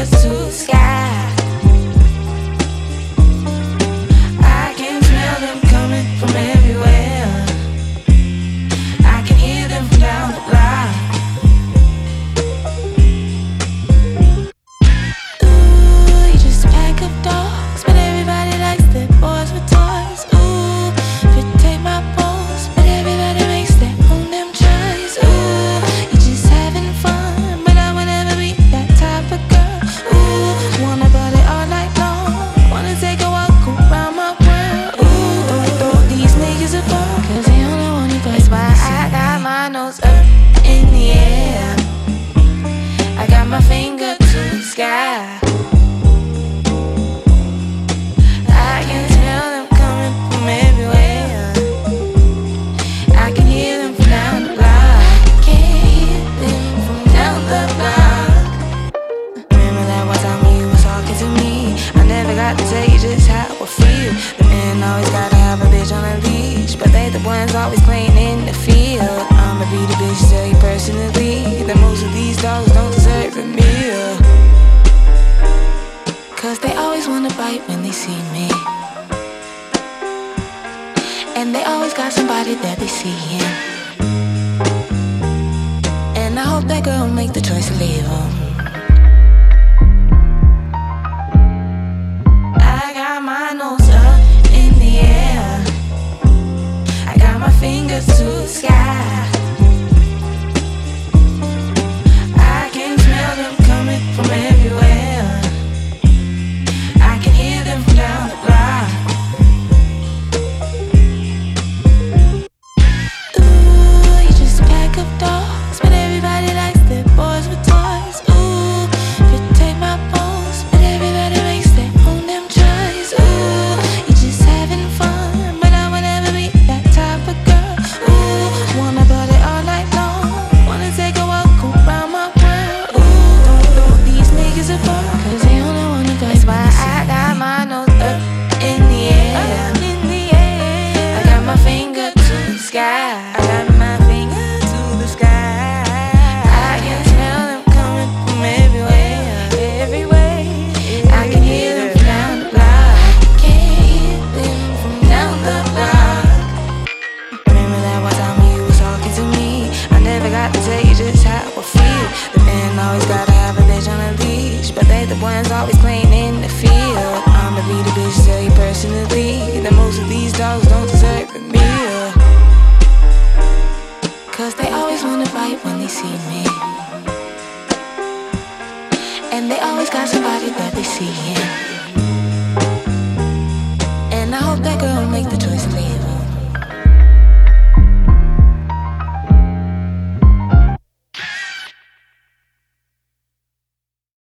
Jesus, yeah. nose up in the air. I got my finger to the sky. I can smell them coming from everywhere. I can hear them from down the block. I can hear them from down the block. Remember that one time you was talking to me? I never got to tell you just how I feel. The men always gotta have a bitch on a leash, but they the ones always playing it. they see me. And they always got somebody that they seeing. And I hope that girl make the choice to leave him. I got my nose up in the air. I got my fingers to the sky. always gotta have a bitch on a leash, but they the ones always claiming the field. I'm the be the bitch, tell you personally that most of these dogs don't deserve a meal. Cause they always wanna fight when they see me. And they always got somebody that they see in.